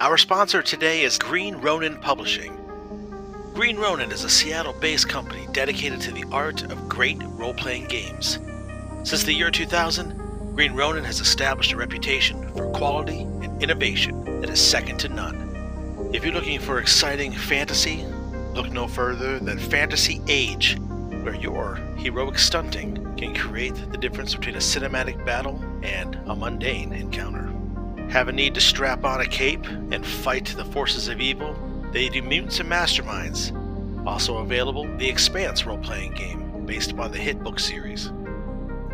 Our sponsor today is Green Ronin Publishing. Green Ronin is a Seattle based company dedicated to the art of great role playing games. Since the year 2000, Green Ronin has established a reputation for quality and innovation that is second to none. If you're looking for exciting fantasy, look no further than Fantasy Age, where your heroic stunting can create the difference between a cinematic battle and a mundane encounter. Have a need to strap on a cape and fight the forces of evil? They do Mutants and Masterminds. Also available, the Expanse role playing game, based upon the hit book series.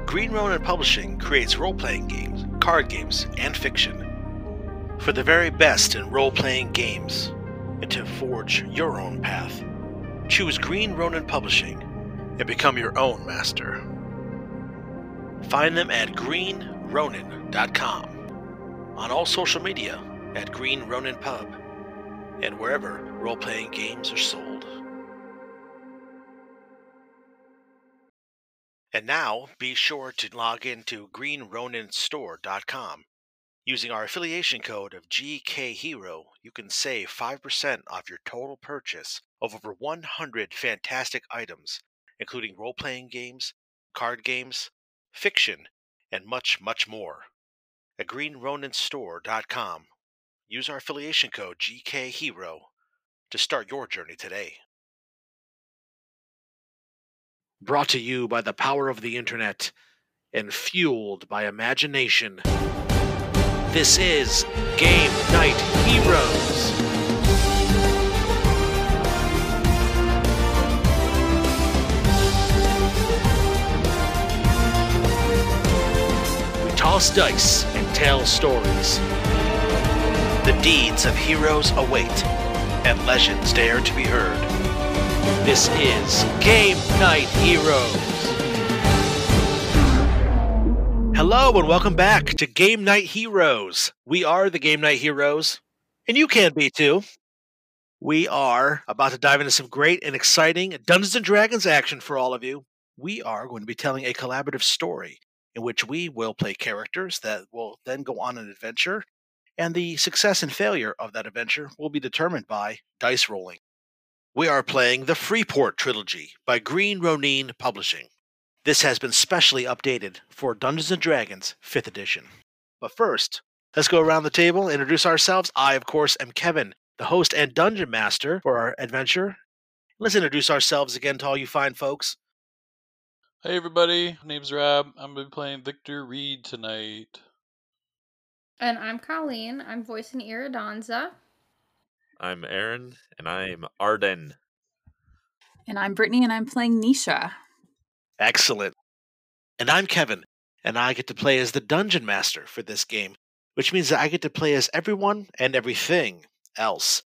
Green Ronin Publishing creates role playing games, card games, and fiction. For the very best in role playing games, and to forge your own path, choose Green Ronin Publishing and become your own master. Find them at greenronin.com on all social media at Green Ronin Pub, and wherever role playing games are sold. And now be sure to log in to greenroninstore.com. Using our affiliation code of GKHero, you can save 5% off your total purchase of over 100 fantastic items, including role playing games, card games, fiction, and much, much more at greenroninstore.com. Use our affiliation code GKHero to start your journey today. Brought to you by the power of the internet and fueled by imagination. This is Game Knight Heroes. Toss dice and tell stories. The deeds of heroes await, and legends dare to be heard. This is Game Knight Heroes. Hello, and welcome back to Game Knight Heroes. We are the Game Knight Heroes, and you can be too. We are about to dive into some great and exciting Dungeons and Dragons action for all of you. We are going to be telling a collaborative story in which we will play characters that will then go on an adventure, and the success and failure of that adventure will be determined by dice rolling. We are playing the Freeport Trilogy by Green Ronin Publishing. This has been specially updated for Dungeons and Dragons 5th edition. But first, let's go around the table introduce ourselves. I, of course, am Kevin, the host and dungeon master for our adventure. Let's introduce ourselves again to all you fine folks. Hey everybody, my name's Rob. I'm gonna be playing Victor Reed tonight. And I'm Colleen. I'm voicing Iridansa. I'm Aaron, and I'm Arden. And I'm Brittany, and I'm playing Nisha. Excellent. And I'm Kevin, and I get to play as the dungeon master for this game, which means that I get to play as everyone and everything else.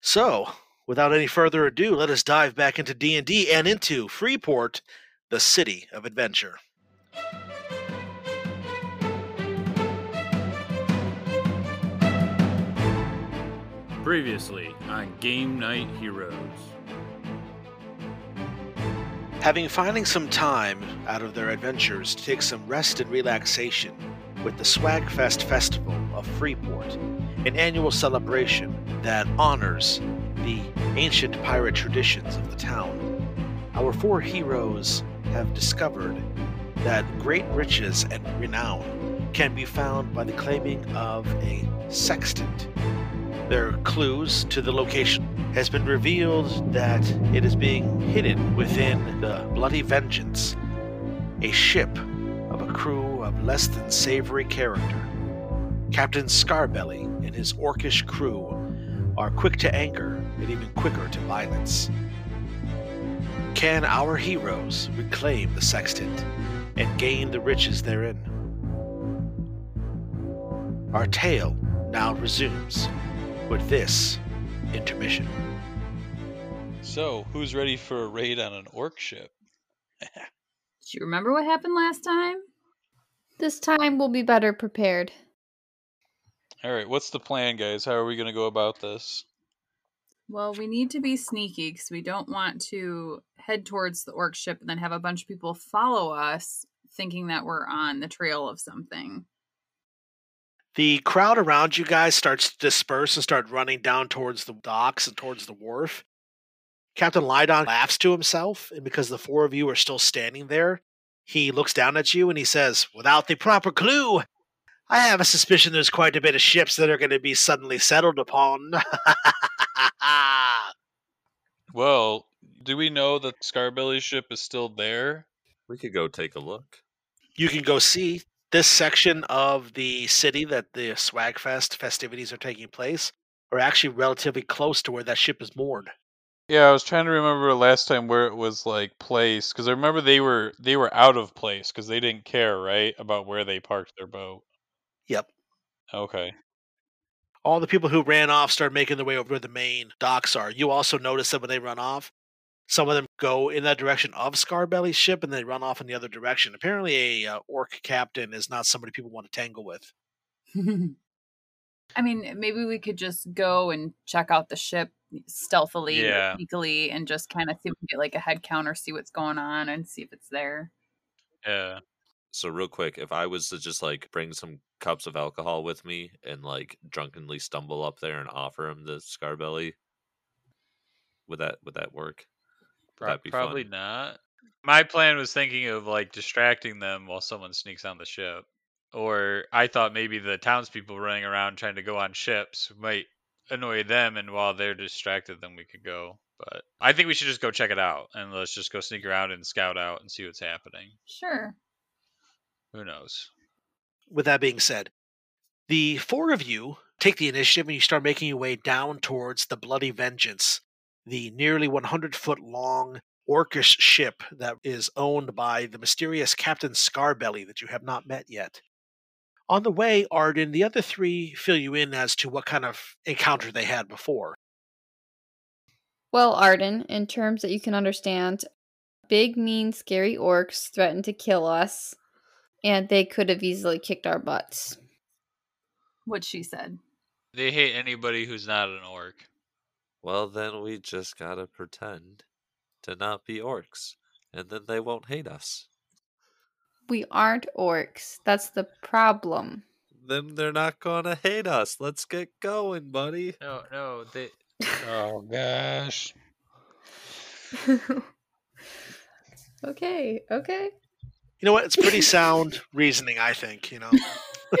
So, without any further ado, let us dive back into D&D and into Freeport, the city of adventure. Previously on Game Knight Heroes. Having finding some time out of their adventures to take some rest and relaxation with the Swagfest Festival of Freeport, an annual celebration that honors the ancient pirate traditions of the town, our four heroes have discovered that great riches and renown can be found by the claiming of a sextant. Their clues to the location has been revealed that it is being hidden within the Bloody Vengeance, a ship of a crew of less than savory character. Captain Scarbelly and his orcish crew are quick to anger and even quicker to violence. Can our heroes reclaim the sextant and gain the riches therein? Our tale now resumes with this intermission. So, who's ready for a raid on an orc ship? Do you remember what happened last time? This time we'll be better prepared. All right, what's the plan, guys? How are we gonna go about this? Well, we need to be sneaky because we don't want to head towards the orc ship and then have a bunch of people follow us thinking that we're on the trail of something. The crowd around you guys starts to disperse and start running down towards the docks and towards the wharf. Captain Lydon laughs to himself, and because the four of you are still standing there, he looks down at you and he says, Without the proper clue, I have a suspicion there's quite a bit of ships that are going to be suddenly settled upon. Well, do we know that Scarbelly's ship is still there? We could go take a look. you can go see this section of the city that the Swagfest festivities are taking place are actually relatively close to where that ship is moored. Yeah, I was trying to remember last time where it was like placed because I remember they were they were out of place because they didn't care right about where they parked their boat. Yep. Okay. All the people who ran off start making their way over where the main docks are. You also notice that when they run off, some of them go in that direction of Scarbelly's ship and they run off in the other direction. Apparently, a uh, orc captain is not somebody people want to tangle with. I mean, maybe we could just go and check out the ship stealthily, Yeah. sneakily, and just kind of see if we get like a head count or see what's going on and see if it's there. Yeah. So real quick, if I was to just like bring some cups of alcohol with me and like drunkenly stumble up there and offer him the Scarbelly, would that would that work? Would that be probably fun? not. My plan was thinking of like distracting them while someone sneaks on the ship. Or I thought maybe the townspeople running around trying to go on ships might annoy them, and while they're distracted, then we could go. But I think we should just go check it out, and let's just go sneak around and scout out and see what's happening. Sure. Who knows? With that being said, the four of you take the initiative and you start making your way down towards the Bloody Vengeance, the nearly 100 foot long orcish ship that is owned by the mysterious Captain Scarbelly that you have not met yet. On the way, Arden, the other three fill you in as to what kind of encounter they had before. Well, Arden, in terms that you can understand, big, mean, scary orcs threatened to kill us, and they could have easily kicked our butts. What she said. They hate anybody who's not an orc. Well, then we just gotta pretend to not be orcs, and then they won't hate us. We aren't orcs. That's the problem. Then they're not gonna hate us. Let's get going, buddy. No, no, they. Oh gosh. okay, okay. You know what? It's pretty sound reasoning, I think, you know.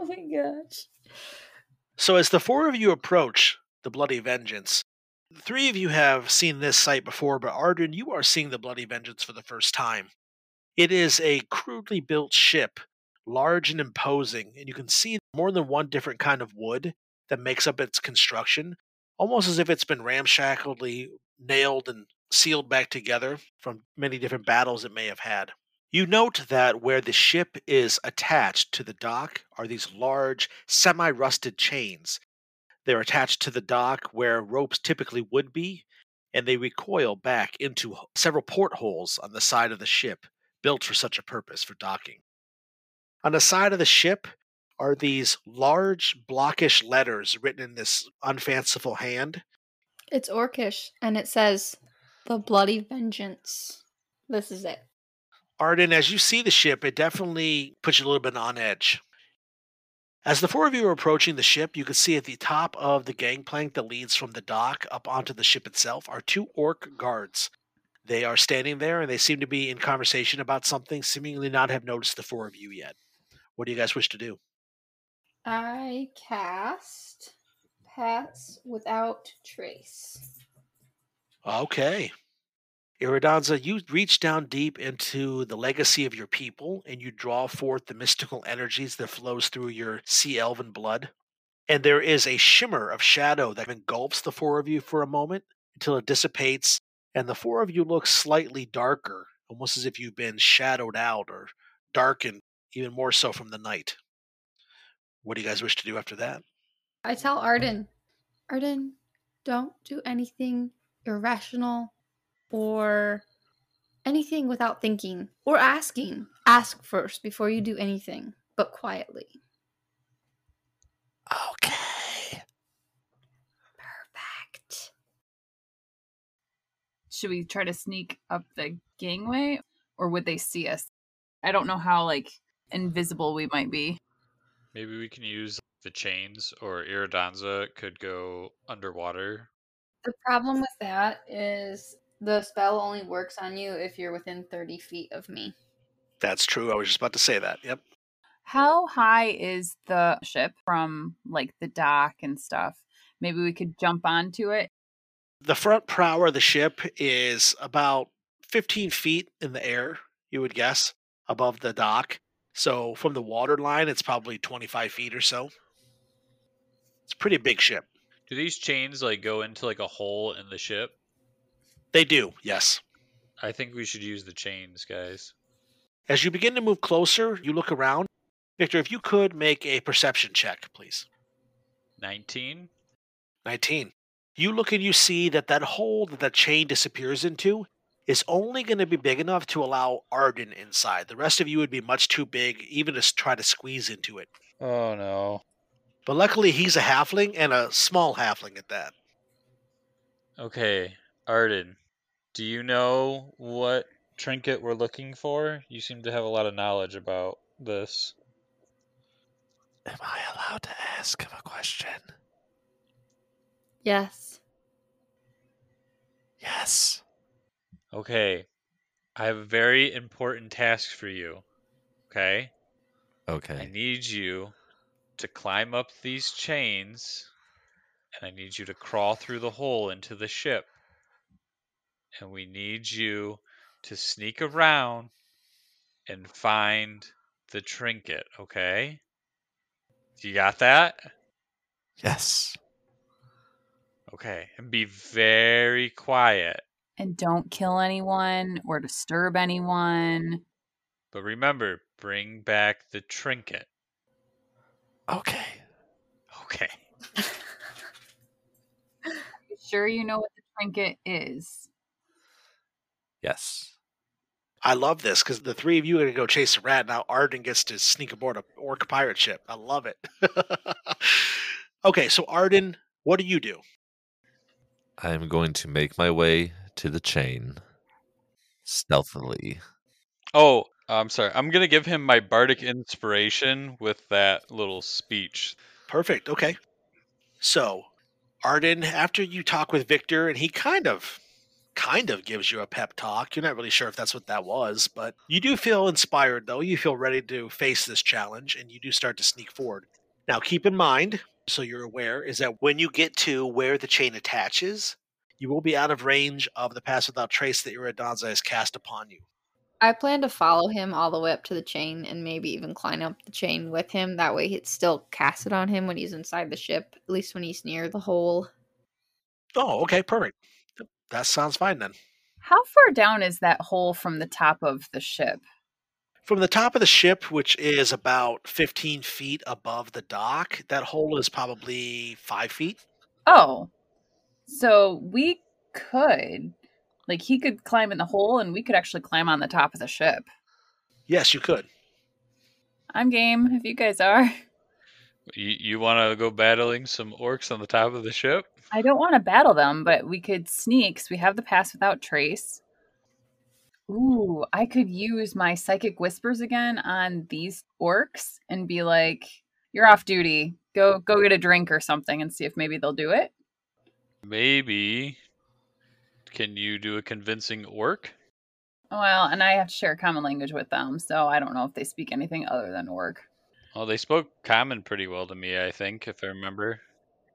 oh my gosh. So, as the four of you approach the Bloody Vengeance, the three of you have seen this site before, but Arden, you are seeing the Bloody Vengeance for the first time. It is a crudely built ship, large and imposing, and you can see more than one different kind of wood that makes up its construction, almost as if it's been ramshackledly nailed and sealed back together from many different battles it may have had. You note that where the ship is attached to the dock are these large, semi rusted chains. They're attached to the dock where ropes typically would be, and they recoil back into several portholes on the side of the ship, built for such a purpose for docking. On the side of the ship are these large, blockish letters written in this unfanciful hand. It's orcish, and it says, The Bloody Vengeance. This is it. Arden, as you see the ship, it definitely puts you a little bit on edge. As the four of you are approaching the ship, you can see at the top of the gangplank that leads from the dock up onto the ship itself are two orc guards. They are standing there and they seem to be in conversation about something, seemingly not have noticed the four of you yet. What do you guys wish to do? I cast Pass Without Trace. Okay. Iridansa, you reach down deep into the legacy of your people and you draw forth the mystical energies that flows through your sea elven blood. And there is a shimmer of shadow that engulfs the four of you for a moment until it dissipates, and the four of you look slightly darker, almost as if you've been shadowed out or darkened, even more so from the night. What do you guys wish to do after that? I tell Arden, Arden, don't do anything irrational or anything without thinking or asking. Ask first before you do anything, but quietly. Okay. Perfect. Should we try to sneak up the gangway or would they see us? I don't know how like invisible we might be. Maybe we can use the chains, or Iridansa could go underwater. The problem with that is the spell only works on you if you're within 30 feet of me. That's true. I was just about to say that. Yep. How high is the ship from like the dock and stuff? Maybe we could jump onto it. The front prow of the ship is about 15 feet in the air, you would guess, above the dock. So from the water line, it's probably 25 feet or so. It's a pretty big ship. Do these chains like go into like a hole in the ship? They do, yes. I think we should use the chains, guys. As you begin to move closer, you look around. Victor, if you could make a perception check, please. 19? 19. You look and you see that that hole that that chain disappears into is only going to be big enough to allow Arden inside. The rest of you would be much too big, even to try to squeeze into it. Oh no. But luckily, he's a halfling and a small halfling at that. Okay, Arden, do you know what trinket we're looking for? You seem to have a lot of knowledge about this. Am I allowed to ask him a question? Yes. Yes. Okay, I have a very important task for you. Okay? Okay. I need you to climb up these chains, and I need you to crawl through the hole into the ship. And we need you to sneak around and find the trinket, okay? You got that? Yes. Okay, and be very quiet. And don't kill anyone or disturb anyone. But remember, bring back the trinket. Okay. Okay. You sure you know what the trinket is? Yes. I love this because the three of you are going to go chase a rat. Now Arden gets to sneak aboard a orc pirate ship. I love it. okay, so Arden, what do you do? I'm going to make my way to the chain stealthily. Oh, Uh, I'm sorry. I'm gonna give him my bardic inspiration with that little speech. Perfect. Okay. So, Arden, after you talk with Victor, and he kind of, kind of gives you a pep talk. You're not really sure if that's what that was, but you do feel inspired, though. You feel ready to face this challenge, and you do start to sneak forward. Now, keep in mind, so you're aware, is that when you get to where the chain attaches, you will be out of range of the Pass Without Trace that Iridansa has cast upon you. I plan to follow him all the way up to the chain and maybe even climb up the chain with him. That way, it's still casted on him when he's inside the ship, at least when he's near the hole. Oh, okay, perfect. That sounds fine then. How far down is that hole from the top of the ship? From the top of the ship, which is about 15 feet above the dock, that hole is probably five feet. Oh, so we could, like, he could climb in the hole and we could actually climb on the top of the ship. Yes, you could. I'm game if you guys are. You you want to go battling some orcs on the top of the ship? I don't want to battle them, but we could sneak 'cause we have the pass without trace. Ooh, I could use my psychic whispers again on these orcs and be like, "You're off duty. Go go get a drink or something and see if maybe they'll do it." Maybe. Can you do a convincing orc? Well, and I have to share common language with them, so I don't know if they speak anything other than orc. Well, they spoke common pretty well to me, I think, if I remember.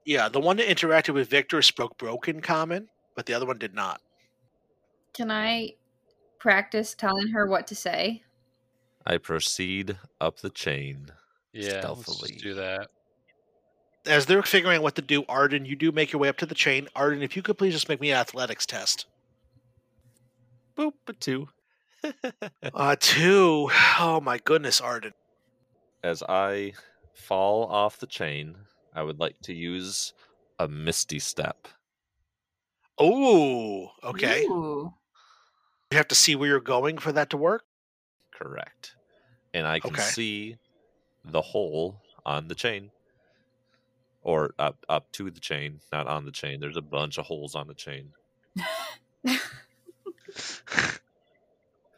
Yeah, the one that interacted with Victor spoke broken common, but the other one did not. Can I practice telling her what to say? I proceed up the chain. Yeah, let's Stealthily. just do that. As they're figuring out what to do, Arden, you do make your way up to the chain. Arden, if you could please just make me an athletics test. Boop, a two. Uh, two. Oh my goodness, Arden. As I fall off the chain, I would like to use a misty step. Oh, okay. Ooh. You have to see where you're going for that to work. Correct. And I can Okay. see the hole on the chain. Or up up to the chain, not on the chain. There's a bunch of holes on the chain.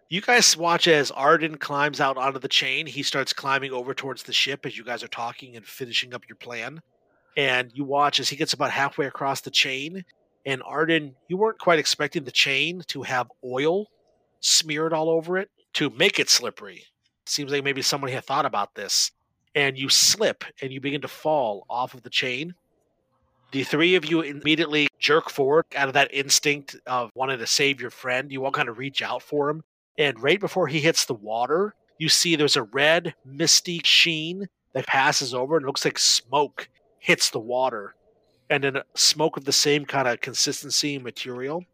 You guys watch as Arden climbs out onto the chain. He starts climbing over towards the ship as you guys are talking and finishing up your plan. And you watch as he gets about halfway across the chain. And Arden, you weren't quite expecting the chain to have oil smeared all over it to make it slippery. Seems like maybe somebody had thought about this. And you slip and you begin to fall off of the chain. The three of you immediately jerk forward out of that instinct of wanting to save your friend. You all kind of reach out for him. And right before he hits the water, you see there's a red, misty sheen that passes over and looks like smoke hits the water. And then smoke of the same kind of consistency and material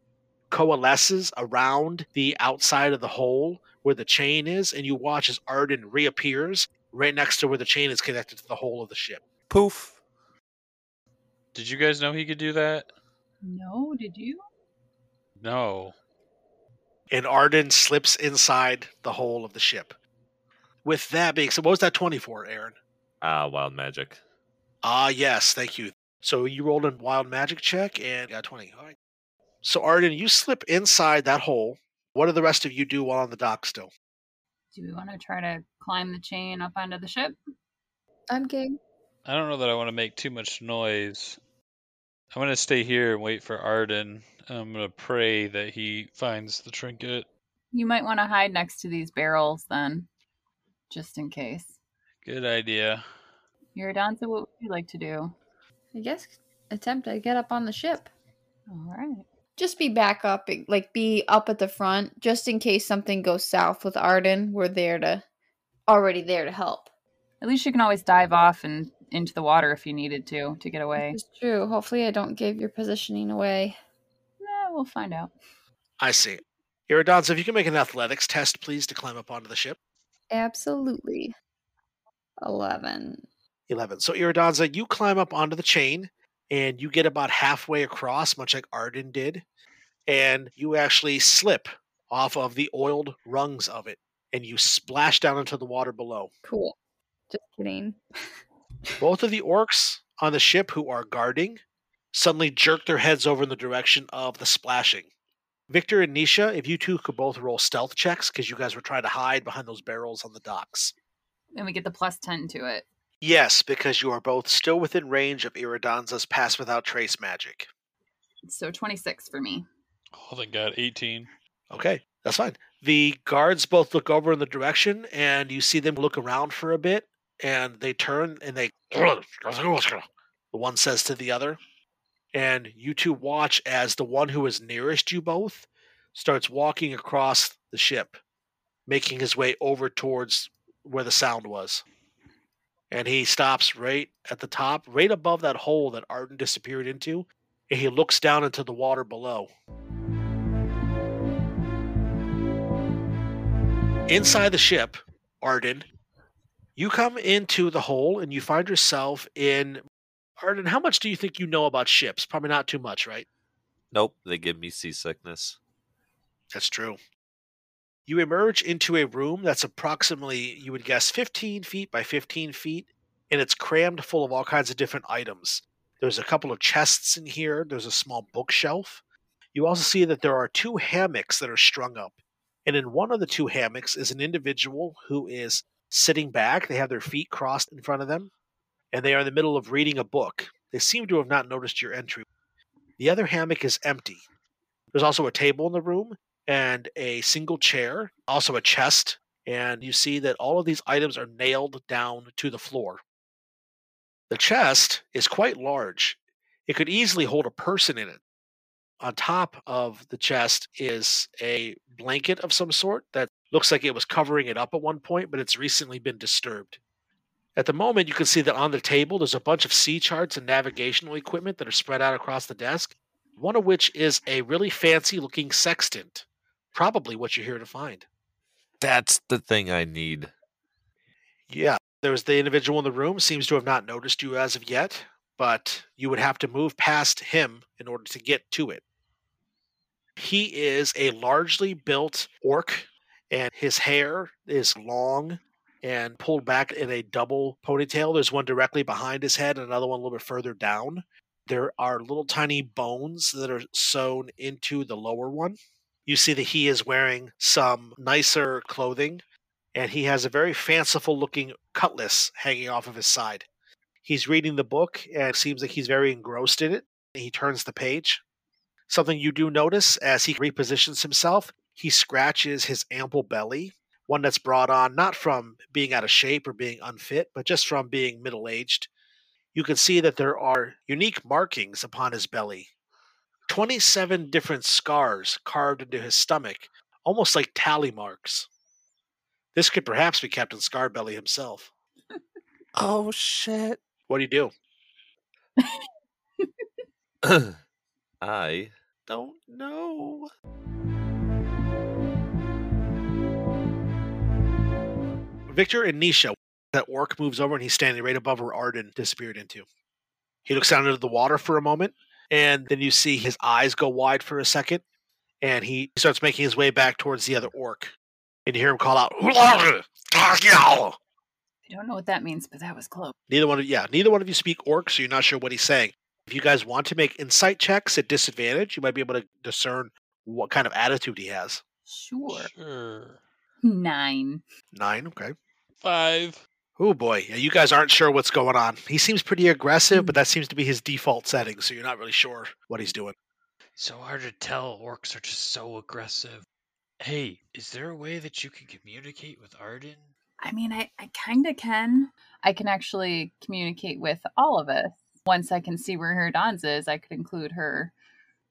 coalesces around the outside of the hole where the chain is. And you watch as Arden reappears right next to where the chain is connected to the hole of the ship. Poof. Did you guys know he could do that? No, did you? No. and Arden slips inside the hole of the ship. With that being said, what was that 24, Aaron? Ah, wild magic. Ah, yes, thank you. So you rolled a wild magic check and got 20. All right. So, Arden, you slip inside that hole. What do the rest of you do while on the dock still? Do we want to try to climb the chain up onto the ship? I'm game. I don't know that I want to make too much noise. I'm going to stay here and wait for Arden. I'm going to pray that he finds the trinket. You might want to hide next to these barrels then, just in case. Good idea. Iridansa, what would you like to do? I guess attempt to get up on the ship. All right. Just be back up, like be up at the front, just in case something goes south with Arden. We're there to, already there to help. At least you can always dive off and into the water if you needed to to get away. It's true. Hopefully, I don't give your positioning away. Yeah, we'll find out. I see. Iridansa, if you can make an athletics test, please, to climb up onto the ship. Absolutely. 11. 11. So, Iridansa, you climb up onto the chain and you get about halfway across, much like Arden did, and you actually slip off of the oiled rungs of it and you splash down into the water below. Cool. Just kidding. Both of the orcs on the ship who are guarding suddenly jerk their heads over in the direction of the splashing. Victor and Nisha, if you two could both roll stealth checks because you guys were trying to hide behind those barrels on the docks. And we get the plus 10 to it. Yes, because you are both still within range of Iridansa's pass without trace magic. So 26 for me. Oh, thank God. 18. Okay, that's fine. The guards both look over in the direction, and you see them look around for a bit, and they turn and they. The one says to the other, and you two watch as the one who is nearest you both starts walking across the ship, making his way over towards where the sound was. And he stops right at the top, right above that hole that Arden disappeared into, and he looks down into the water below. Inside the ship, Arden, you come into the hole and you find yourself in. Arden, how much do you think you know about ships? Probably not too much, right? Nope, they give me seasickness. That's true. You emerge into a room that's approximately, you would guess, 15 feet by 15 feet, and it's crammed full of all kinds of different items. There's a couple of chests in here, there's a small bookshelf. You also see that there are two hammocks that are strung up. And in one of the two hammocks is an individual who is sitting back. They have their feet crossed in front of them, and they are in the middle of reading a book. They seem to have not noticed your entry. The other hammock is empty. There's also a table in the room and a single chair, also a chest, and you see that all of these items are nailed down to the floor. The chest is quite large. It could easily hold a person in it. On top of the chest is a blanket of some sort that looks like it was covering it up at one point, but it's recently been disturbed. At the moment, you can see that on the table there's a bunch of sea charts and navigational equipment that are spread out across the desk, one of which is a really fancy looking sextant. Probably what you're here to find. That's the thing I need. Yeah, there's the individual in the room, seems to have not noticed you as of yet, but you would have to move past him in order to get to it. He is a largely built orc, and his hair is long and pulled back in a double ponytail. There's one directly behind his head and another one a little bit further down. There are little tiny bones that are sewn into the lower one. You see that he is wearing some nicer clothing, and he has a very fanciful looking cutlass hanging off of his side. He's reading the book, and it seems like he's very engrossed in it. He turns the page. Something you do notice as he repositions himself, he scratches his ample belly, one that's brought on not from being out of shape or being unfit, but just from being middle aged. You can see that there are unique markings upon his belly 27 different scars carved into his stomach, almost like tally marks. This could perhaps be Captain Scarbelly himself. Oh shit. What do you do? I don't know. Victor and Nisha, that orc moves over and he's standing right above where Arden disappeared into. He looks down into the water for a moment, and then you see his eyes go wide for a second, and he starts making his way back towards the other orc. And you hear him call out, I don't know what that means, but that was close. Neither one of yeah, neither one of you speak orc, so you're not sure what he's saying. If you guys want to make insight checks at disadvantage, you might be able to discern what kind of attitude he has. Sure. Sure. Nine. Nine, okay. Five. Oh boy, yeah, you guys aren't sure what's going on. He seems pretty aggressive, but hmm. that seems to be his default setting, so you're not really sure what he's doing. So hard to tell. Orcs are just so aggressive. Hey, is there a way that you can communicate with Arden? I mean, I, I kind of can. I can actually communicate with all of us. Once I can see where her Dons is, I could include her.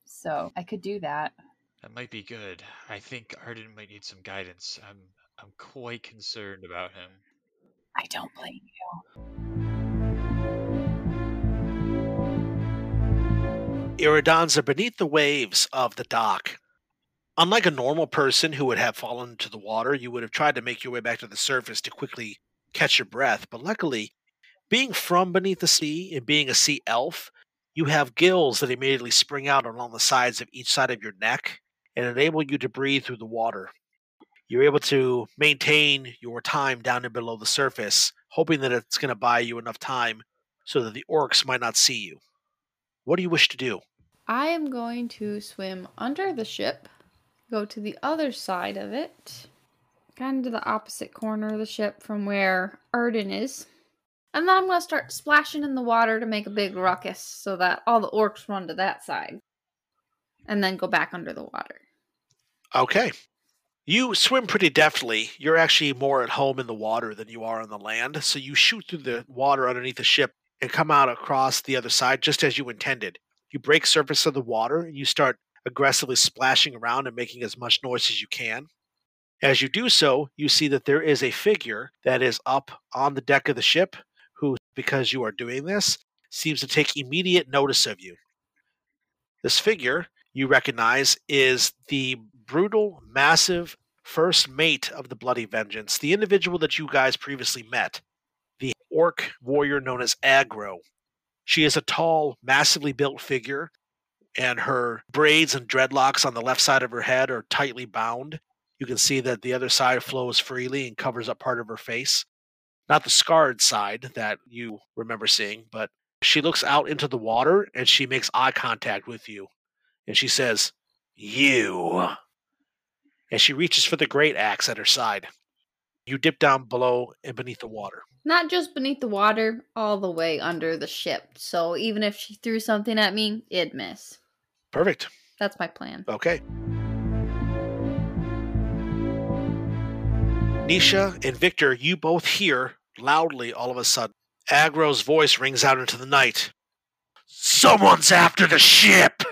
So I could do that. That might be good. I think Arden might need some guidance. I'm I'm quite concerned about him. I don't blame you. Iridans are beneath the waves of the dock. Unlike a normal person who would have fallen into the water, you would have tried to make your way back to the surface to quickly catch your breath. But luckily, being from beneath the sea and being a sea elf, you have gills that immediately spring out along the sides of each side of your neck and enable you to breathe through the water. You're able to maintain your time down and below the surface, hoping that it's going to buy you enough time so that the orcs might not see you. What do you wish to do? I am going to swim under the ship, go to the other side of it, kind of to the opposite corner of the ship from where Arden is. And then I'm going to start splashing in the water to make a big ruckus so that all the orcs run to that side. And then go back under the water. Okay. You swim pretty deftly. You're actually more at home in the water than you are on the land. So you shoot through the water underneath the ship and come out across the other side just as you intended. You break surface of the water and you start aggressively splashing around and making as much noise as you can. As you do so, you see that there is a figure that is up on the deck of the ship because you are doing this, seems to take immediate notice of you. This figure you recognize is the brutal, massive first mate of the Bloody Vengeance, the individual that you guys previously met, the orc warrior known as Agro. She is a tall, massively built figure, and her braids and dreadlocks on the left side of her head are tightly bound. You can see that the other side flows freely and covers up part of her face. Not the scarred side that you remember seeing, but she looks out into the water and she makes eye contact with you. And she says, You. And she reaches for the great axe at her side. You dip down below and beneath the water. Not just beneath the water, all the way under the ship. So even if she threw something at me, it'd miss. Perfect. That's my plan. Okay. Nisha and Victor, you both hear loudly all of a sudden. Agro's voice rings out into the night. Someone's after the ship!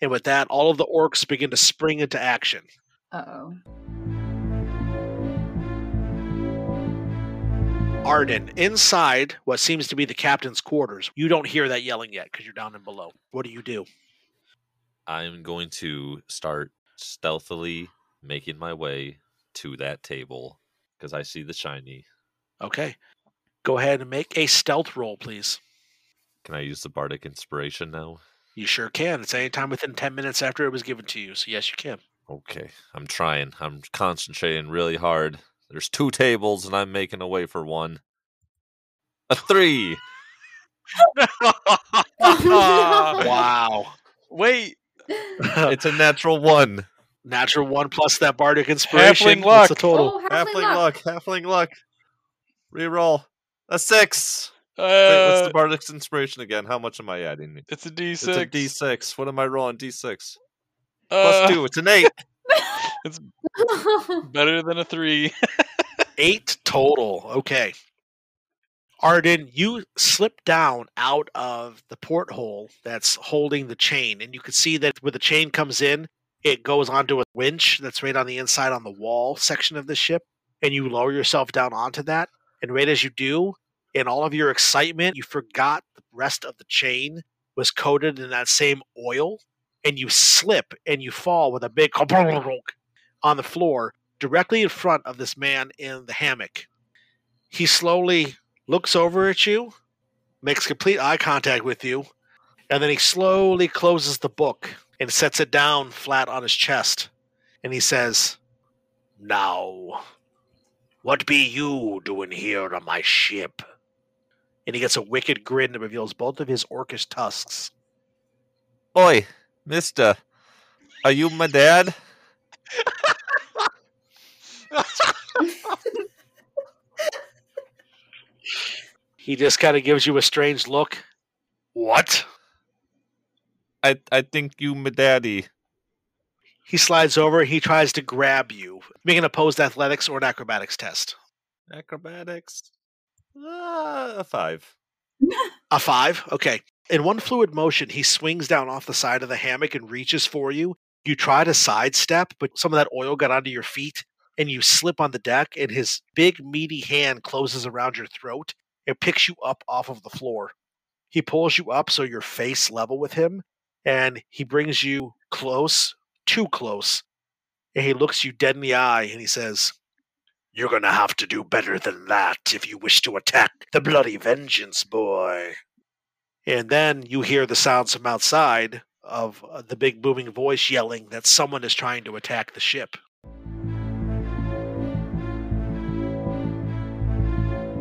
And with that, all of the orcs begin to spring into action. Uh oh. Arden, inside what seems to be the captain's quarters, you don't hear that yelling yet because you're down and below. What do you do? I'm going to start stealthily making my way to that table because I see the shiny. Okay. Go ahead and make a stealth roll, please. Can I use the bardic inspiration now? You sure can. It's any time within 10 minutes after it was given to you. So, yes, you can. Okay, I'm trying. I'm concentrating really hard. There's two tables, and I'm making a way for one. A three. No. Wow. Wait, it's a natural one. Natural one plus that bardic inspiration. Halfling What's the total? Oh, halfling Halfling luck. luck. Halfling luck. Reroll. A six. Uh, Wait, what's the Bardic's inspiration again? How much am I adding? it's a D6. It's a D6. What am I rolling? D6. Uh, Plus two. It's an eight. it's Better than a three. Eight total. Okay. Arden, you slip down out of the porthole that's holding the chain, and you can see that where the chain comes in, it goes onto a winch that's right on the inside on the wall section of the ship, and you lower yourself down onto that. And right as you do, in all of your excitement, you forgot the rest of the chain was coated in that same oil, and you slip and you fall with a big on the floor directly in front of this man in the hammock. He slowly looks over at you, makes complete eye contact with you, and then he slowly closes the book and sets it down flat on his chest. And he says, Now, what be you doing here on my ship? And he gets a wicked grin that reveals both of his orcish tusks. Oi, mister. Are you my dad? He just kind of gives you a strange look. What? I I think you my daddy. He slides over. He tries to grab you. Make an opposed athletics or an acrobatics test. Acrobatics. Uh, a five. A five? Okay. In one fluid motion, he swings down off the side of the hammock and reaches for you. You try to sidestep, but some of that oil got onto your feet and you slip on the deck, and his big, meaty hand closes around your throat and picks you up off of the floor. He pulls you up so you're face level with him, and he brings you close, too close. And he looks you dead in the eye and he says, You're going to have to do better than that if you wish to attack the bloody vengeance, boy. And then you hear the sounds from outside of uh, the big booming voice yelling that someone is trying to attack the ship.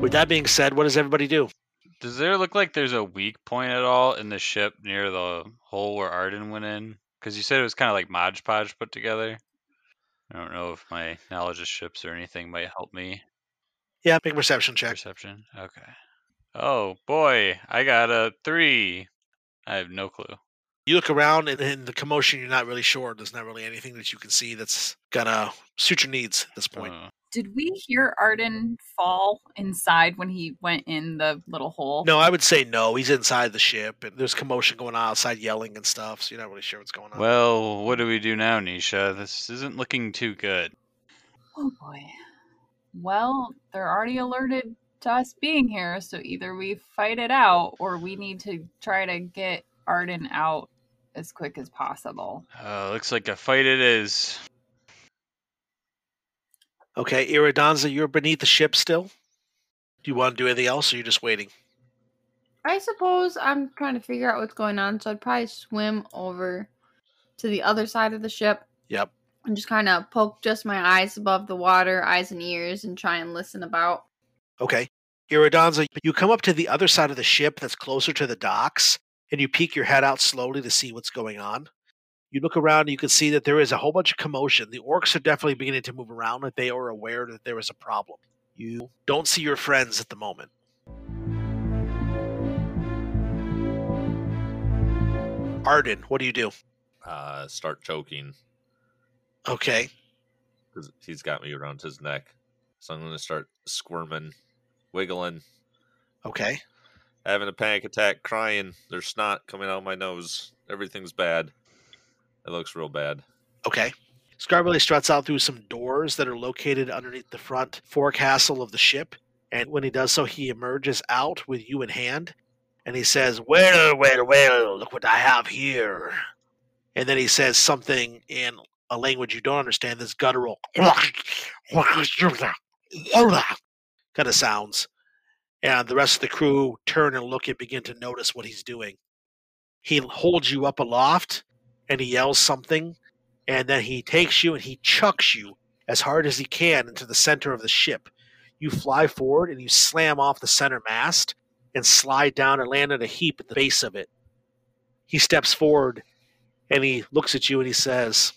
With that being said, what does everybody do? Does there look like there's a weak point at all in the ship near the hole where Arden went in? Because you said it was kind of like Mod Podge put together. I don't know if my knowledge of ships or anything might help me. Yeah, a perception check. Perception. Okay. Oh boy, I got a three. I have no clue. You look around and in the commotion, you're not really sure. There's not really anything that you can see that's gonna suit your needs at this point. Uh, Did we hear Arden fall inside when he went in the little hole? No, I would say no. He's inside the ship, and there's commotion going on outside, yelling and stuff. So you're not really sure what's going on. well, what do we do now, Nisha? This isn't looking too good. Oh boy. Well, they're already alerted to us being here, so either we fight it out or we need to try to get Arden out as quick as possible. Uh, looks like a fight it is. Okay, Iridansa, you're beneath the ship still. Do you want to do anything else, or you're just waiting? I suppose I'm trying to figure out what's going on, so I'd probably swim over to the other side of the ship Yep. and just kind of poke just my eyes above the water, eyes and ears, and try and listen about. Okay. Iridansa, you come up to the other side of the ship that's closer to the docks, and you peek your head out slowly to see what's going on. You look around and you can see that there is a whole bunch of commotion. The orcs are definitely beginning to move around, and they are aware that there is a problem. You don't see your friends at the moment. Arden, what do you do? Uh, start choking Okay. because he's got me around his neck. So I'm going to start squirming, wiggling, Okay. having a panic attack, crying. There's snot coming out of my nose. Everything's bad. It looks real bad. Okay. Scarbelly struts out through some doors that are located underneath the front forecastle of the ship. And when he does so, he emerges out with you in hand. And he says, Well, well, well, look what I have here. And then he says something in a language you don't understand, this guttural kind of sounds. And the rest of the crew turn and look and begin to notice what he's doing. He holds you up aloft and he yells something and then he takes you and he chucks you as hard as he can into the center of the ship. You fly forward and you slam off the center mast and slide down and land in a heap at the base of it. He steps forward and he looks at you and he says,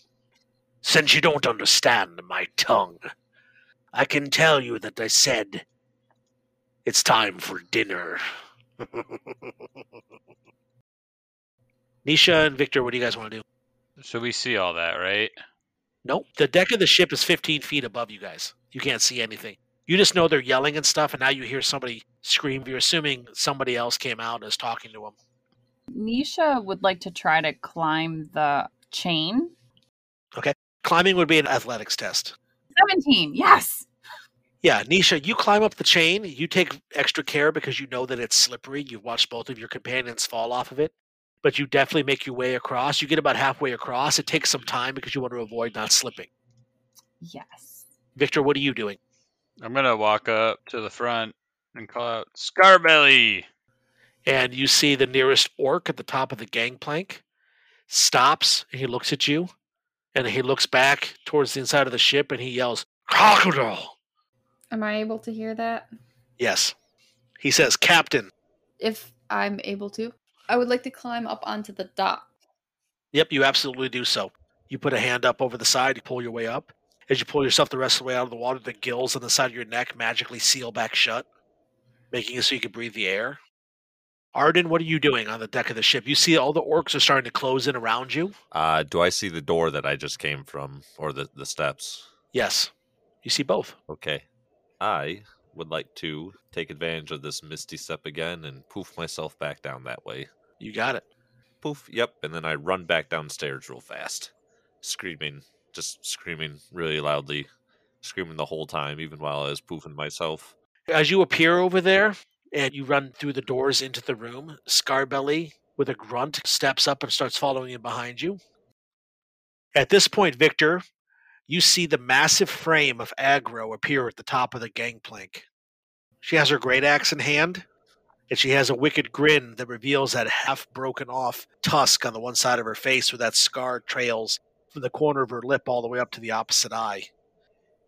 Since you don't understand my tongue, I can tell you that I said it's time for dinner. Nisha and Victor, what do you guys want to do? So we see all that, right? Nope. The deck of the ship is 15 feet above you guys. You can't see anything. You just know they're yelling and stuff, and now you hear somebody scream. You're assuming somebody else came out and is talking to them. Nisha would like to try to climb the chain. Okay. Climbing would be an athletics test. 17. Yes. Yeah, Nisha, you climb up the chain. You take extra care because you know that it's slippery. You've watched both of your companions fall off of it, but you definitely make your way across. You get about halfway across. It takes some time because you want to avoid not slipping. Yes. Victor, what are you doing? I'm gonna walk up to the front and call out Scarbelly. And you see the nearest orc at the top of the gangplank stops and he looks at you and he looks back towards the inside of the ship and he yells, Crocodile! Am I able to hear that? Yes. He says, Captain. If I'm able to. I would like to climb up onto the dock. Yep, you absolutely do so. You put a hand up over the side, you pull your way up. As you pull yourself the rest of the way out of the water, the gills on the side of your neck magically seal back shut, making it so you can breathe the air. Arden, what are you doing on the deck of the ship? You see all the orcs are starting to close in around you. Uh, do I see the door that I just came from, or the the steps? Yes, you see both. Okay. I would like to take advantage of this misty step again and poof myself back down that way. You got it. Poof, yep, and then I run back downstairs real fast, screaming, just screaming really loudly, screaming the whole time, even while I was poofing myself. As you appear over there and you run through the doors into the room, Scarbelly, with a grunt, steps up and starts following in behind you. At this point, Victor, you see the massive frame of Agro appear at the top of the gangplank. She has her great axe in hand, and she has a wicked grin that reveals that half broken off tusk on the one side of her face where that scar trails from the corner of her lip all the way up to the opposite eye.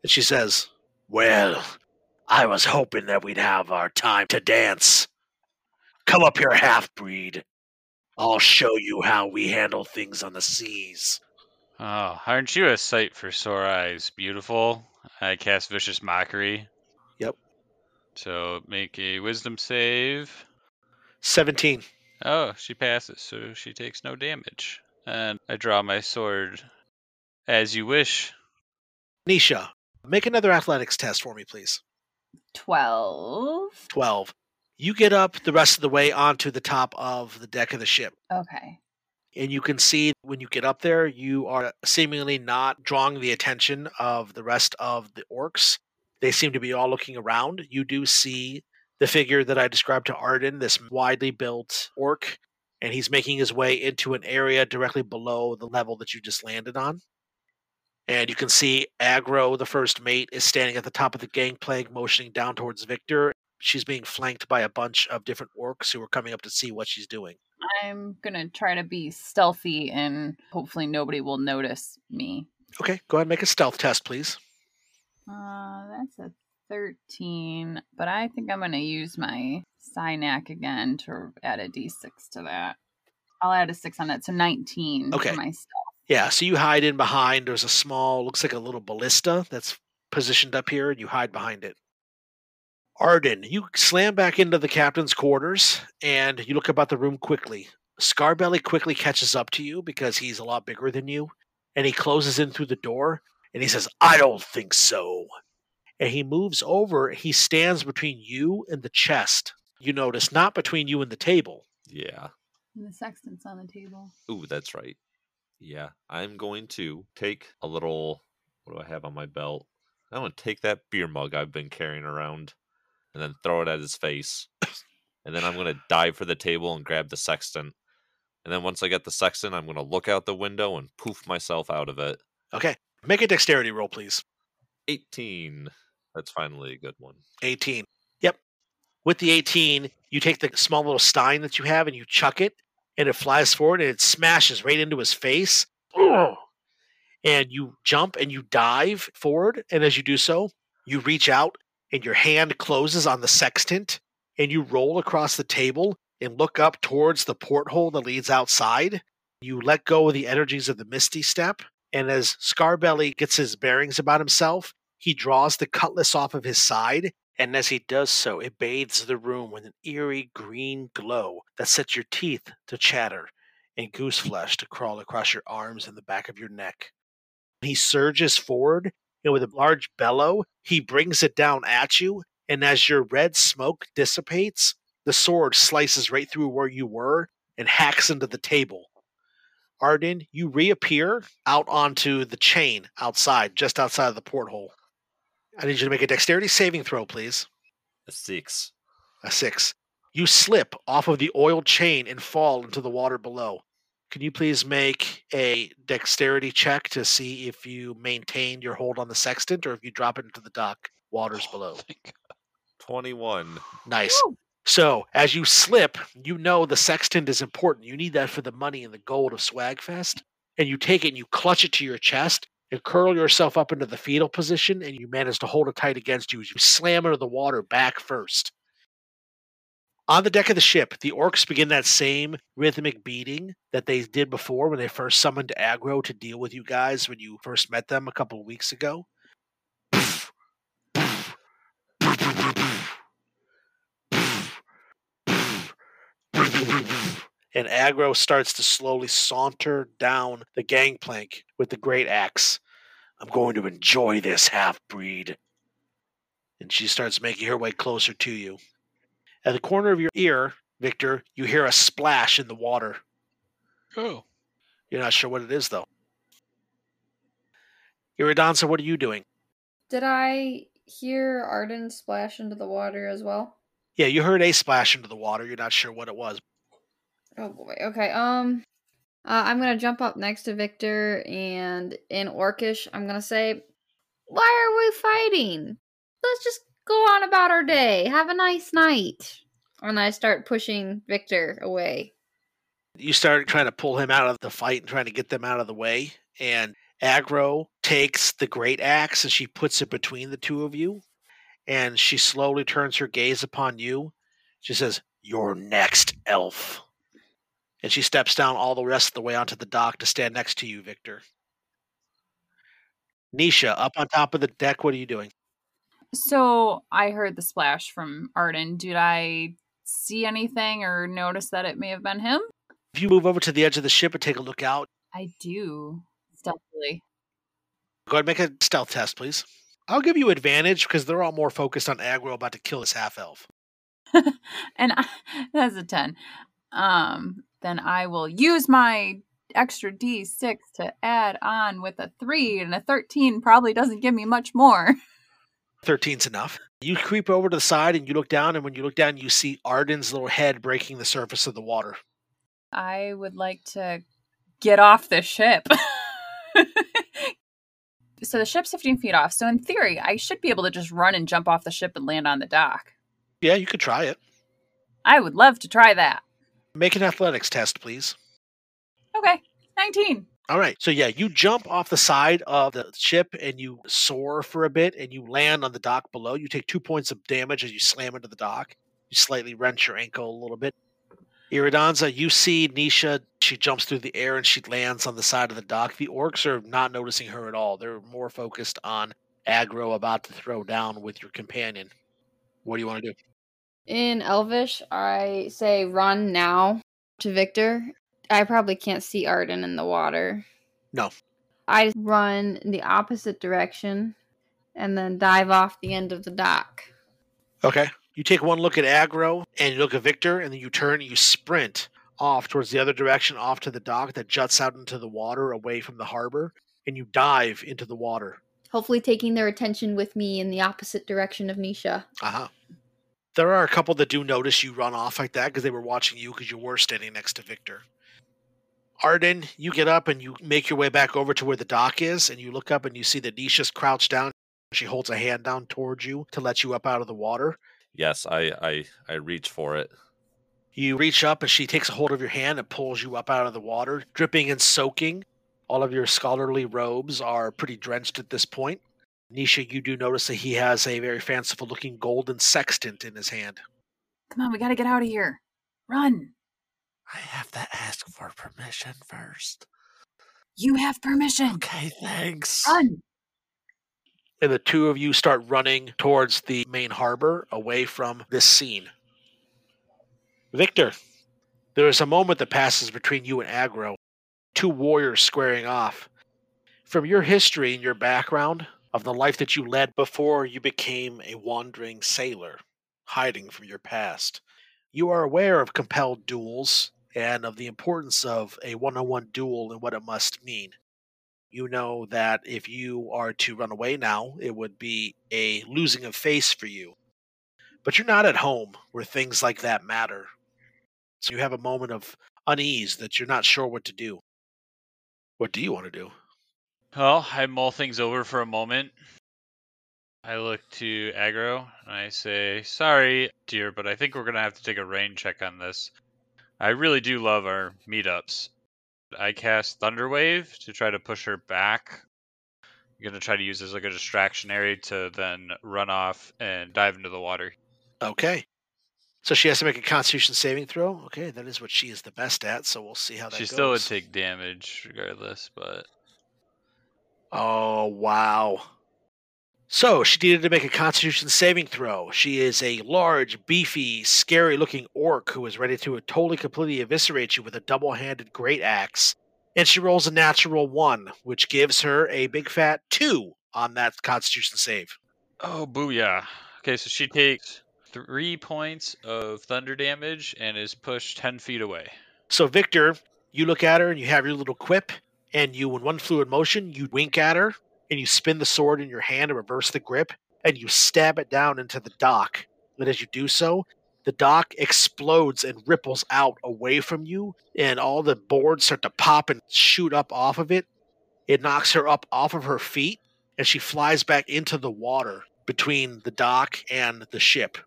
And she says, Well, I was hoping that we'd have our time to dance. Come up here, half breed. I'll show you how we handle things on the seas. Oh, aren't you a sight for sore eyes, beautiful? I cast vicious mockery. Yep. So make a wisdom save. 17. Oh, she passes, so she takes no damage. And I draw my sword. As you wish. Nisha, make another athletics test for me, please. 12. 12. You get up the rest of the way onto the top of the deck of the ship. Okay. And you can see when you get up there, you are seemingly not drawing the attention of the rest of the orcs. They seem to be all looking around. You do see the figure that I described to Arden, this widely built orc, and he's making his way into an area directly below the level that you just landed on. And you can see Agro, the first mate, is standing at the top of the gangplank, motioning down towards Victor. She's being flanked by a bunch of different orcs who are coming up to see what she's doing. I'm going to try to be stealthy and hopefully nobody will notice me. Okay, go ahead and make a stealth test, please. Uh, that's a 13, but I think I'm going to use my Synac again to add a d6 to that. I'll add a 6 on it, so 19 Okay. for my stealth. Yeah, so you hide in behind. There's a small, looks like a little ballista that's positioned up here, and you hide behind it. Arden, you slam back into the captain's quarters, and you look about the room quickly. Scarbelly quickly catches up to you because he's a lot bigger than you, and he closes in through the door, and he says, I don't think so. And he moves over. He stands between you and the chest. You notice, not between you and the table. Yeah. And the sextant's on the table. Ooh, that's right. Yeah, I'm going to take a little. What do I have on my belt? I'm going to take that beer mug I've been carrying around and then throw it at his face. and then I'm going to dive for the table and grab the sextant. And then once I get the sextant, I'm going to look out the window and poof myself out of it. Okay, make a dexterity roll, please. 18. That's finally a good one. 18. Yep. With the 18, you take the small little stein that you have and you chuck it, and it flies forward and it smashes right into his face. And you jump and you dive forward. And as you do so, you reach out and your hand closes on the sextant and you roll across the table and look up towards the porthole that leads outside. You let go of the energies of the Misty Step And as Scarbelly gets his bearings about himself, he draws the cutlass off of his side. And as he does so, it bathes the room with an eerie green glow that sets your teeth to chatter and goose flesh to crawl across your arms and the back of your neck. He surges forward, and with a large bellow, he brings it down at you. And as your red smoke dissipates, the sword slices right through where you were and hacks into the table. Arden, you reappear out onto the chain outside, just outside of the porthole. I need you to make a dexterity saving throw, please. A six. A six. You slip off of the oiled chain and fall into the water below. Can you please make a dexterity check to see if you maintain your hold on the sextant or if you drop it into the dock waters oh, below? 21. Nice. So as you slip, you know the sextant is important. You need that for the money and the gold of Swagfest. And you take it and you clutch it to your chest and curl yourself up into the fetal position, and you manage to hold it tight against you as you slam into the water back first. On the deck of the ship, the orcs begin that same rhythmic beating that they did before when they first summoned Agro to deal with you guys when you first met them a couple of weeks ago. And Agro starts to slowly saunter down the gangplank with the great axe. I'm going to enjoy this half breed. And she starts making her way closer to you. At the corner of your ear, Victor, you hear a splash in the water. Oh. You're not sure what it is, though. Iridansa, what are you doing? Did I hear Arden splash into the water as well? Yeah, you heard a splash into the water. You're not sure what it was. Oh boy. Okay. Um, uh, I'm gonna jump up next to Victor, and in Orcish, I'm gonna say, "Why are we fighting? Let's just go on about our day. Have a nice night." And I start pushing Victor away. You start trying to pull him out of the fight and trying to get them out of the way. And Agro takes the great axe and she puts it between the two of you. And she slowly turns her gaze upon you. She says, You're next, elf. And she steps down all the rest of the way onto the dock to stand next to you, Victor. Nisha, up on top of the deck, what are you doing? So I heard the splash from Arden. Did I see anything or notice that it may have been him? If you move over to the edge of the ship and take a look out, I do stealthily. go ahead and make a stealth test, please. I'll give you advantage because they're all more focused on Agro about to kill this half elf. and I, that's a 10. Um, then I will use my extra d6 to add on with a 3 and a 13 probably doesn't give me much more. 13's enough. You creep over to the side and you look down, and when you look down, you see Arden's little head breaking the surface of the water. I would like to get off the ship. so the ship's 15 feet off. So in theory, I should be able to just run and jump off the ship and land on the dock. Yeah, you could try it. I would love to try that. Make an athletics test, please. Okay, 19. All right. So, yeah, you jump off the side of the ship and you soar for a bit and you land on the dock below. You take two points of damage as you slam into the dock. You slightly wrench your ankle a little bit. Iridansa, you see Nisha. She jumps through the air and she lands on the side of the dock. The orcs are not noticing her at all. They're more focused on Agro about to throw down with your companion. What do you want to do? In Elvish, I say run now to Victor. I probably can't see Arden in the water. No. I run in the opposite direction and then dive off the end of the dock. Okay. You take one look at Agro and you look at Victor, and then you turn and you sprint off towards the other direction, off to the dock that juts out into the water away from the harbor, and you dive into the water. Hopefully, taking their attention with me in the opposite direction of Nisha. Uh huh. There are a couple that do notice you run off like that because they were watching you because you were standing next to Victor. Arden, you get up and you make your way back over to where the dock is, and you look up and you see that Nisha's crouched down. She holds a hand down towards you to let you up out of the water. Yes, I, I I reach for it. You reach up and she takes a hold of your hand and pulls you up out of the water, dripping and soaking. All of your scholarly robes are pretty drenched at this point. Nisha, you do notice that he has a very fanciful looking golden sextant in his hand. Come on, we gotta get out of here. Run. I have to ask for permission first. You have permission. Okay, thanks. Run. and the two of you start running towards the main harbor away from this scene. Victor, there is a moment that passes between you and Agro, two warriors squaring off. From your history and your background of the life that you led before you became a wandering sailor, hiding from your past, you are aware of compelled duels and of the importance of a one on one duel and what it must mean you know that if you are to run away now, it would be a losing of face for you. But you're not at home where things like that matter. So you have a moment of unease that you're not sure what to do. What do you want to do? Well, I mull things over for a moment. I look to Agro and I say, Sorry, dear, but I think we're going to have to take a rain check on this. I really do love our meetups. I cast Thunderwave to try to push her back. I'm going to try to use this as like a distraction area to then run off and dive into the water. Okay. So she has to make a constitution saving throw. Okay, that is what she is the best at, so we'll see how that goes. She goes. still would take damage regardless, but Oh, wow. So she needed to make a constitution saving throw. She is a large, beefy, scary looking orc who is ready to totally completely eviscerate you with a double handed great axe. And she rolls a natural one, which gives her a big fat two on that constitution save. oh, booyah. Okay, so she takes three points of thunder damage and is pushed 10 feet away. So, Victor, you look at her and you have your little quip, and you, in one fluid motion, you wink at her and you spin the sword in your hand and reverse the grip, and you stab it down into the dock. And as you do so, the dock explodes and ripples out away from you, and all the boards start to pop and shoot up off of it. It knocks her up off of her feet, and she flies back into the water between the dock and the ship.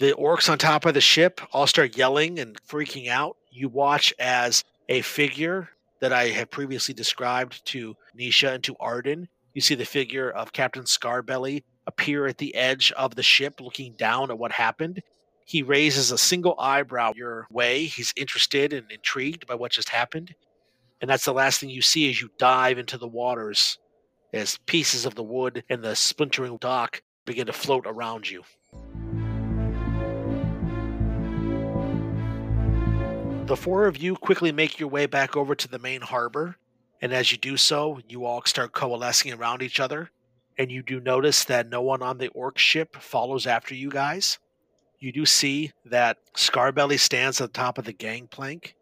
The orcs on top of the ship all start yelling and freaking out. You watch as a figure that I have previously described to Nisha and to Arden. You see the figure of Captain Scarbelly appear at the edge of the ship looking down at what happened. He raises a single eyebrow your way. He's interested and intrigued by what just happened. And that's the last thing you see as you dive into the waters as pieces of the wood and the splintering dock begin to float around you. The four of you quickly make your way back over to the main harbor, and as you do so, you all start coalescing around each other, and you do notice that no one on the orc ship follows after you guys. You do see that Scarbelly stands at the top of the gangplank,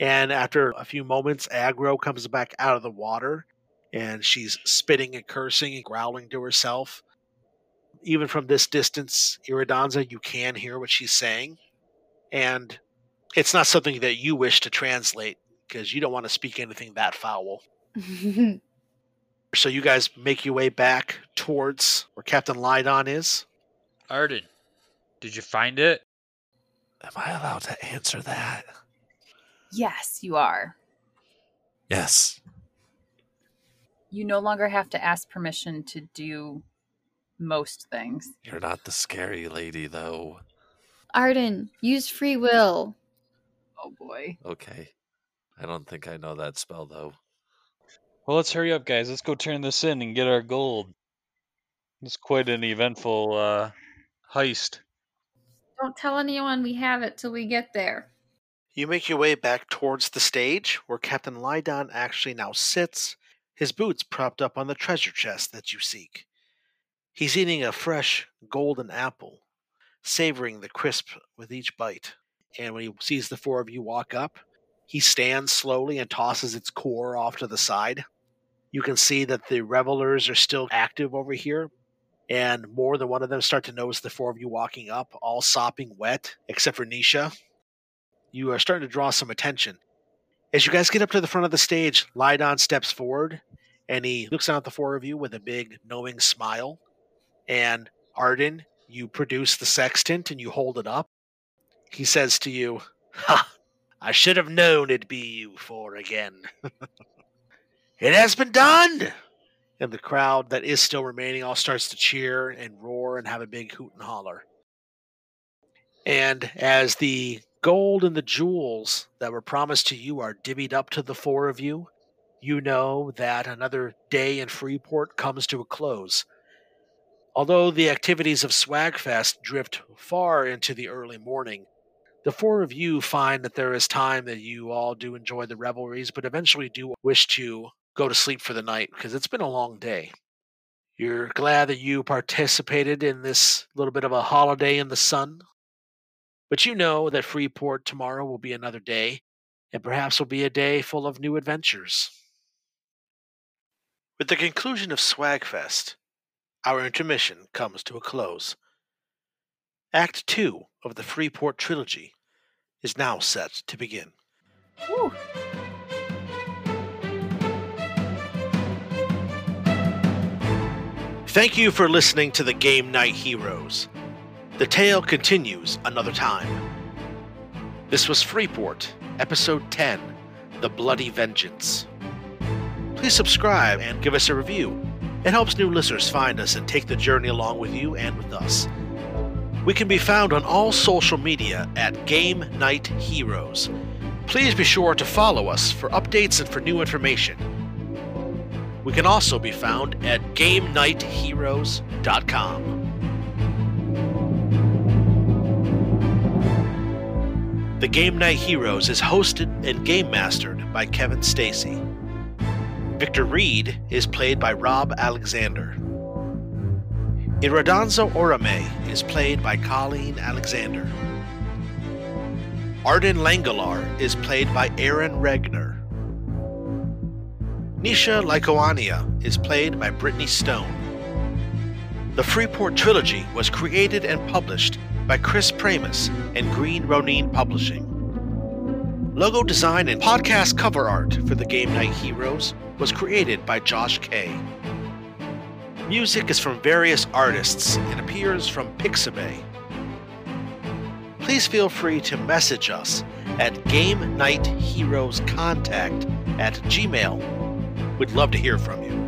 and after a few moments, Agro comes back out of the water, and she's spitting and cursing and growling to herself. Even from this distance, Iridansa, you can hear what she's saying, and it's not something that you wish to translate because you don't want to speak anything that foul. So you guys make your way back towards where Captain Lydon is. Arden, did you find it? Am I allowed to answer that? Yes, you are. Yes. You no longer have to ask permission to do most things. You're not the scary lady, though. Arden, use free will. Oh boy. Okay. I don't think I know that spell, though. Well, let's hurry up, guys. Let's go turn this in and get our gold. It's quite an eventful uh, heist. Don't tell anyone we have it till we get there. You make your way back towards the stage where Captain Lydon actually now sits, his boots propped up on the treasure chest that you seek. He's eating a fresh golden apple, savoring the crisp with each bite. And when he sees the four of you walk up, he stands slowly and tosses its core off to the side. You can see that the revelers are still active over here, and more than one of them start to notice the four of you walking up, all sopping wet, except for Nisha. You are starting to draw some attention. As you guys get up to the front of the stage, Lydon steps forward and he looks down at the four of you with a big, knowing smile. And Arden, you produce the sextant and you hold it up. He says to you, Ha! I should have known it'd be you four again. it has been done! And the crowd that is still remaining all starts to cheer and roar and have a big hoot and holler. And as the gold and the jewels that were promised to you are divvied up to the four of you, you know that another day in Freeport comes to a close. Although the activities of Swagfest drift far into the early morning, the four of you find that there is time that you all do enjoy the revelries, but eventually do wish to go to sleep for the night because it's been a long day. You're glad that you participated in this little bit of a holiday in the sun, but you know that Freeport tomorrow will be another day, and perhaps will be a day full of new adventures. With the conclusion of Swagfest, our intermission comes to a close. Act 2 of the Freeport trilogy is now set to begin. Woo. Thank you for listening to the Game Knight Heroes. The tale continues another time. This was Freeport, Episode 10 The Bloody Vengeance. Please subscribe and give us a review. It helps new listeners find us and take the journey along with you and with us. We can be found on all social media at Game Knight Heroes. Please be sure to follow us for updates and for new information. We can also be found at GameKnightHeroes.com. The Game Knight Heroes is hosted and game mastered by Kevin Stacy. Victor Reed is played by Rob Alexander. Iridansa Oromae is played by Colleen Alexander. Arden Langelar is played by Aaron Regner. Nisha Lycoania is played by Brittany Stone. The Freeport Trilogy was created and published by Chris Pramas and Green Ronin Publishing. Logo design and podcast cover art for the Game Knight Heroes was created by Josh Kay. Music is from various artists and appears from Pixabay. Please feel free to message us at Game Knight Heroes Contact at Gmail. We'd love to hear from you.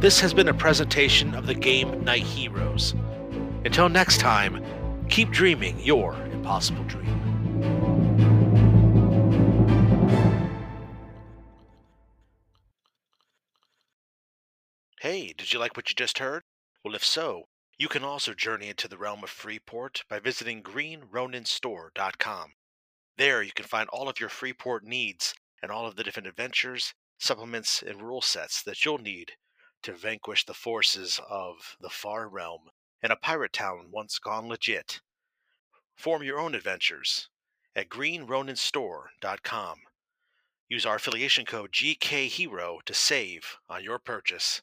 This has been a presentation of the Game Knight Heroes. Until next time, keep dreaming your impossible dream. Did you like what you just heard? Well, if so, you can also journey into the realm of Freeport by visiting greenroninstore.com. There you can find all of your Freeport needs and all of the different adventures, supplements, and rule sets that you'll need to vanquish the forces of the far realm in a pirate town once gone legit. Form your own adventures at greenroninstore.com. Use our affiliation code GKHero to save on your purchase.